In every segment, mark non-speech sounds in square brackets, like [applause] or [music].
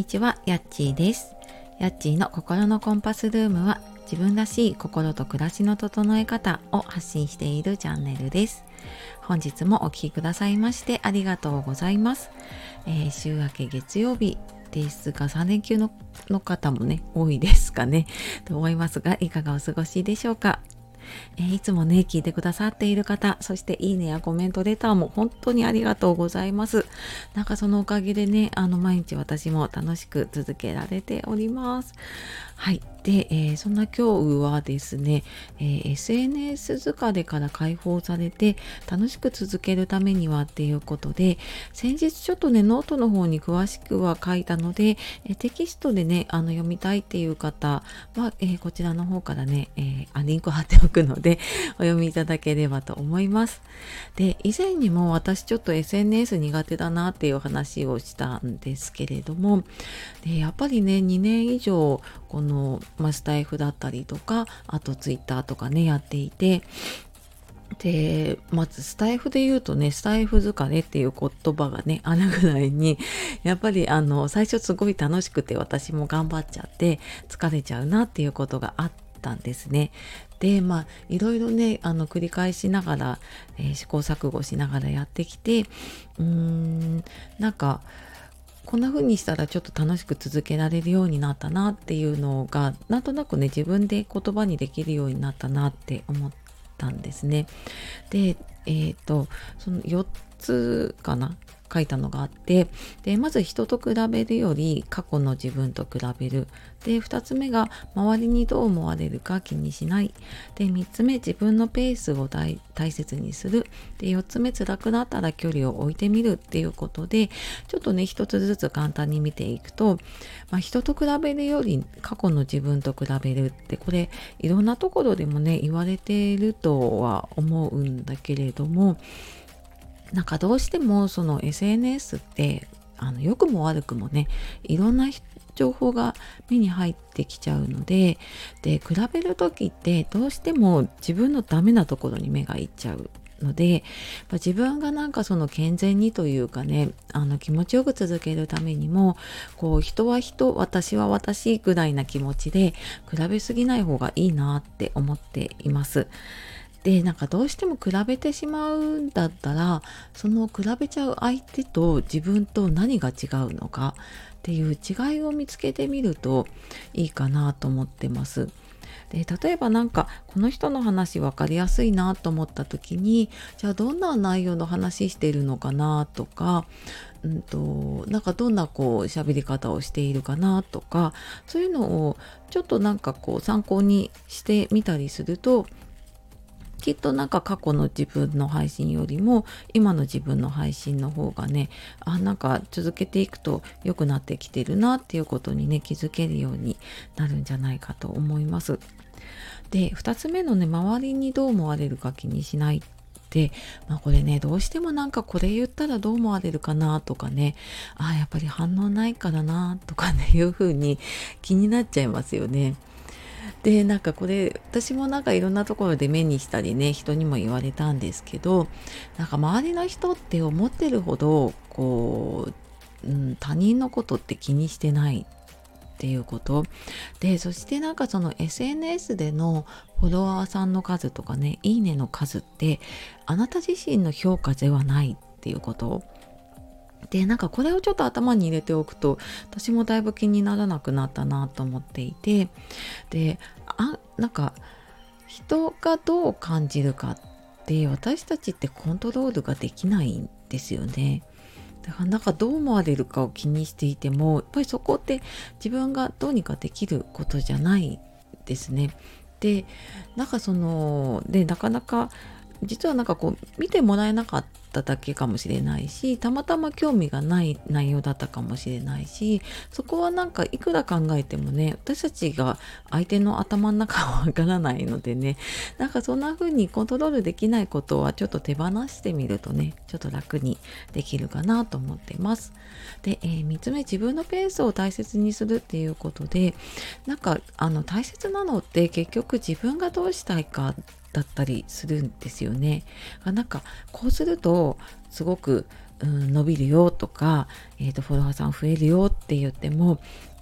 にちは、やっちーです。やっちーの心のコンパスルームは自分らしい心と暮らしの整え方を発信しているチャンネルです。本日もお聴きくださいましてありがとうございます。えー、週明け月曜日ですが3連休の方もね多いですかねと思いますがいかがお過ごしでしょうか？えー、いつもね、聞いてくださっている方、そしていいねやコメントレターも本当にありがとうございます。なんかそのおかげでね、あの毎日私も楽しく続けられております。はい。で、えー、そんな今日はですね、えー、SNS 疲れから解放されて楽しく続けるためにはっていうことで、先日ちょっとね、ノートの方に詳しくは書いたので、えー、テキストでね、あの読みたいっていう方は、えこちらの方からね、えあ、リンク貼っておくので、[laughs] お読みいただければと思います。で、以前にも私ちょっと SNS 苦手だなっていう話をしたんですけれども、でやっぱりね、2年以上、このまあ、スタイフだったりとかあとツイッターとかねやっていてでまずスタイフで言うとねスタイフ疲れっていう言葉がねあるぐらいにやっぱりあの最初すごい楽しくて私も頑張っちゃって疲れちゃうなっていうことがあったんですね。でまあいろいろねあの繰り返しながら、えー、試行錯誤しながらやってきてうーんなんかこんな風にしたらちょっと楽しく続けられるようになったなっていうのがなんとなくね自分で言葉にできるようになったなって思ったんですね。でえっ、ー、とその4つかな書いたのがあってでまず人と比べるより過去の自分と比べる。で2つ目が周りにどう思われるか気にしない。で3つ目自分のペースを大切にする。で4つ目辛くなったら距離を置いてみる。っていうことでちょっとね1つずつ簡単に見ていくと、まあ、人と比べるより過去の自分と比べる。ってこれいろんなところでもね言われているとは思うんだけれどもなんかどうしてもその SNS ってあの良くも悪くもねいろんな情報が目に入ってきちゃうのでで比べる時ってどうしても自分のダメなところに目がいっちゃうので自分がなんかその健全にというかねあの気持ちよく続けるためにもこう人は人私は私ぐらいな気持ちで比べすぎない方がいいなって思っています。でなんかどうしても比べてしまうんだったらその比べちゃう相手と自分と何が違うのかっていう違いを見つけてみるといいかなと思ってます。で例えば何かこの人の話分かりやすいなと思った時にじゃあどんな内容の話してるのかなとか、うんと、なんかどんなこう喋り方をしているかなとかそういうのをちょっとなんかこう参考にしてみたりするときっとなんか過去の自分の配信よりも今の自分の配信の方がねあなんか続けていくと良くなってきてるなっていうことにね気づけるようになるんじゃないかと思います。で2つ目のね周りにどう思われるか気にしないで、まあ、これねどうしてもなんかこれ言ったらどう思われるかなとかねあやっぱり反応ないからなとかねいうふうに気になっちゃいますよね。でなんかこれ私もなんかいろんなところで目にしたりね人にも言われたんですけどなんか周りの人って思ってるほどこう、うん、他人のことって気にしてないっていうこと。でそしてなんかその SNS でのフォロワーさんの数とかねいいねの数ってあなた自身の評価ではないっていうこと。でなんかこれをちょっと頭に入れておくと私もだいぶ気にならなくなったなと思っていてであなんか人がどう感じるかって私たちってコントロールができないんですよね。だからなんかどう思われるかを気にしていてもやっぱりそこって自分がどうにかできることじゃないですね。でなんかそのでなかなか実はなんかこう見てもらえなかっただけかもしれないしたまたま興味がない内容だったかもしれないしそこはなんかいくら考えてもね私たちが相手の頭の中はわからないのでねなんかそんな風にコントロールできないことはちょっと手放してみるとねちょっと楽にできるかなと思ってます。で、えー、3つ目自分のペースを大切にするっていうことでなんかあの大切なのって結局自分がどうしたいかだったりするんですよね。なんかこうするとすごく、うん、伸びるよとか、えーと、フォロワーさん増えるよって言っても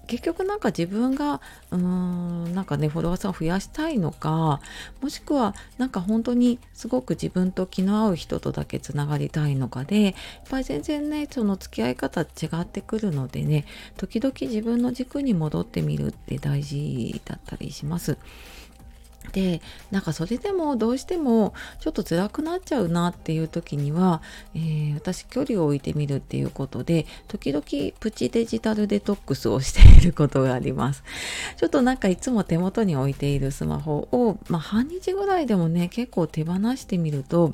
結局なんか自分がうーんなんかねフォロワーさんを増やしたいのかもしくはなんか本当にすごく自分と気の合う人とだけつながりたいのかでやっぱり全然ねその付き合い方違ってくるのでね時々自分の軸に戻ってみるって大事だったりします。でなんかそれでもどうしてもちょっと辛くなっちゃうなっていう時には、えー、私距離を置いてみるっていうことで時々プチデジタルデトックスをしていることがあります。ちょっとなんかいつも手元に置いているスマホを、まあ、半日ぐらいでもね結構手放してみると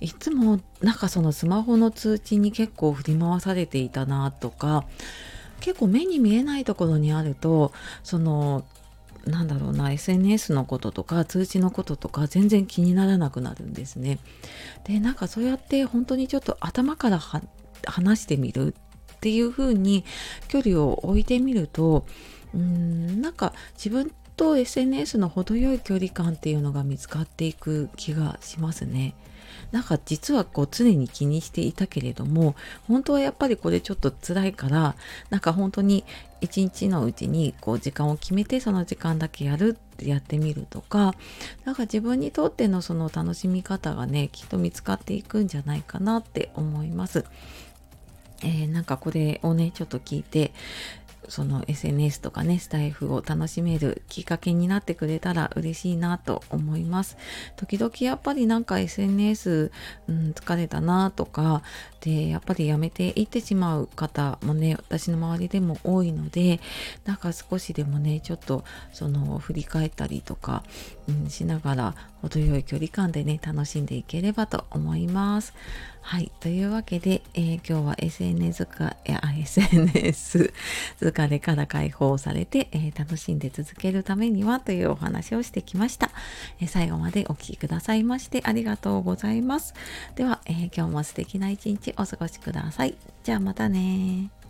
いつもなんかそのスマホの通知に結構振り回されていたなとか結構目に見えないところにあるとそのなんだろうな SNS のこととか通知のこととか全然気にならなくなるんですね。でなんかそうやって本当にちょっと頭から話してみるっていう風に距離を置いてみるとうんなんか自分と SNS の程よい距離感っていうのが見つかっていく気がしますね。なんか実はこう常に気にしていたけれども本当はやっぱりこれちょっと辛いからなんか本当に一日のうちにこう時間を決めてその時間だけやるってやってみるとかなんか自分にとってのその楽しみ方がねきっと見つかっていくんじゃないかなって思います。えー、なんかこれをねちょっと聞いてその SNS とかねスタイフを楽しめるきっかけになってくれたら嬉しいなと思います時々やっぱりなんか SNS、うん、疲れたなとかでやっぱりやめていってしまう方もね私の周りでも多いのでなんか少しでもねちょっとその振り返ったりとか、うん、しながら程よい距離感でね楽しんでいければと思いますはい。というわけで、えー、今日は SNS か、いや、SNS [laughs] れから解放されて、えー、楽しんで続けるためにはというお話をしてきました。えー、最後までお聴きくださいましてありがとうございます。では、え今日も素敵な一日お過ごしください。じゃあまたね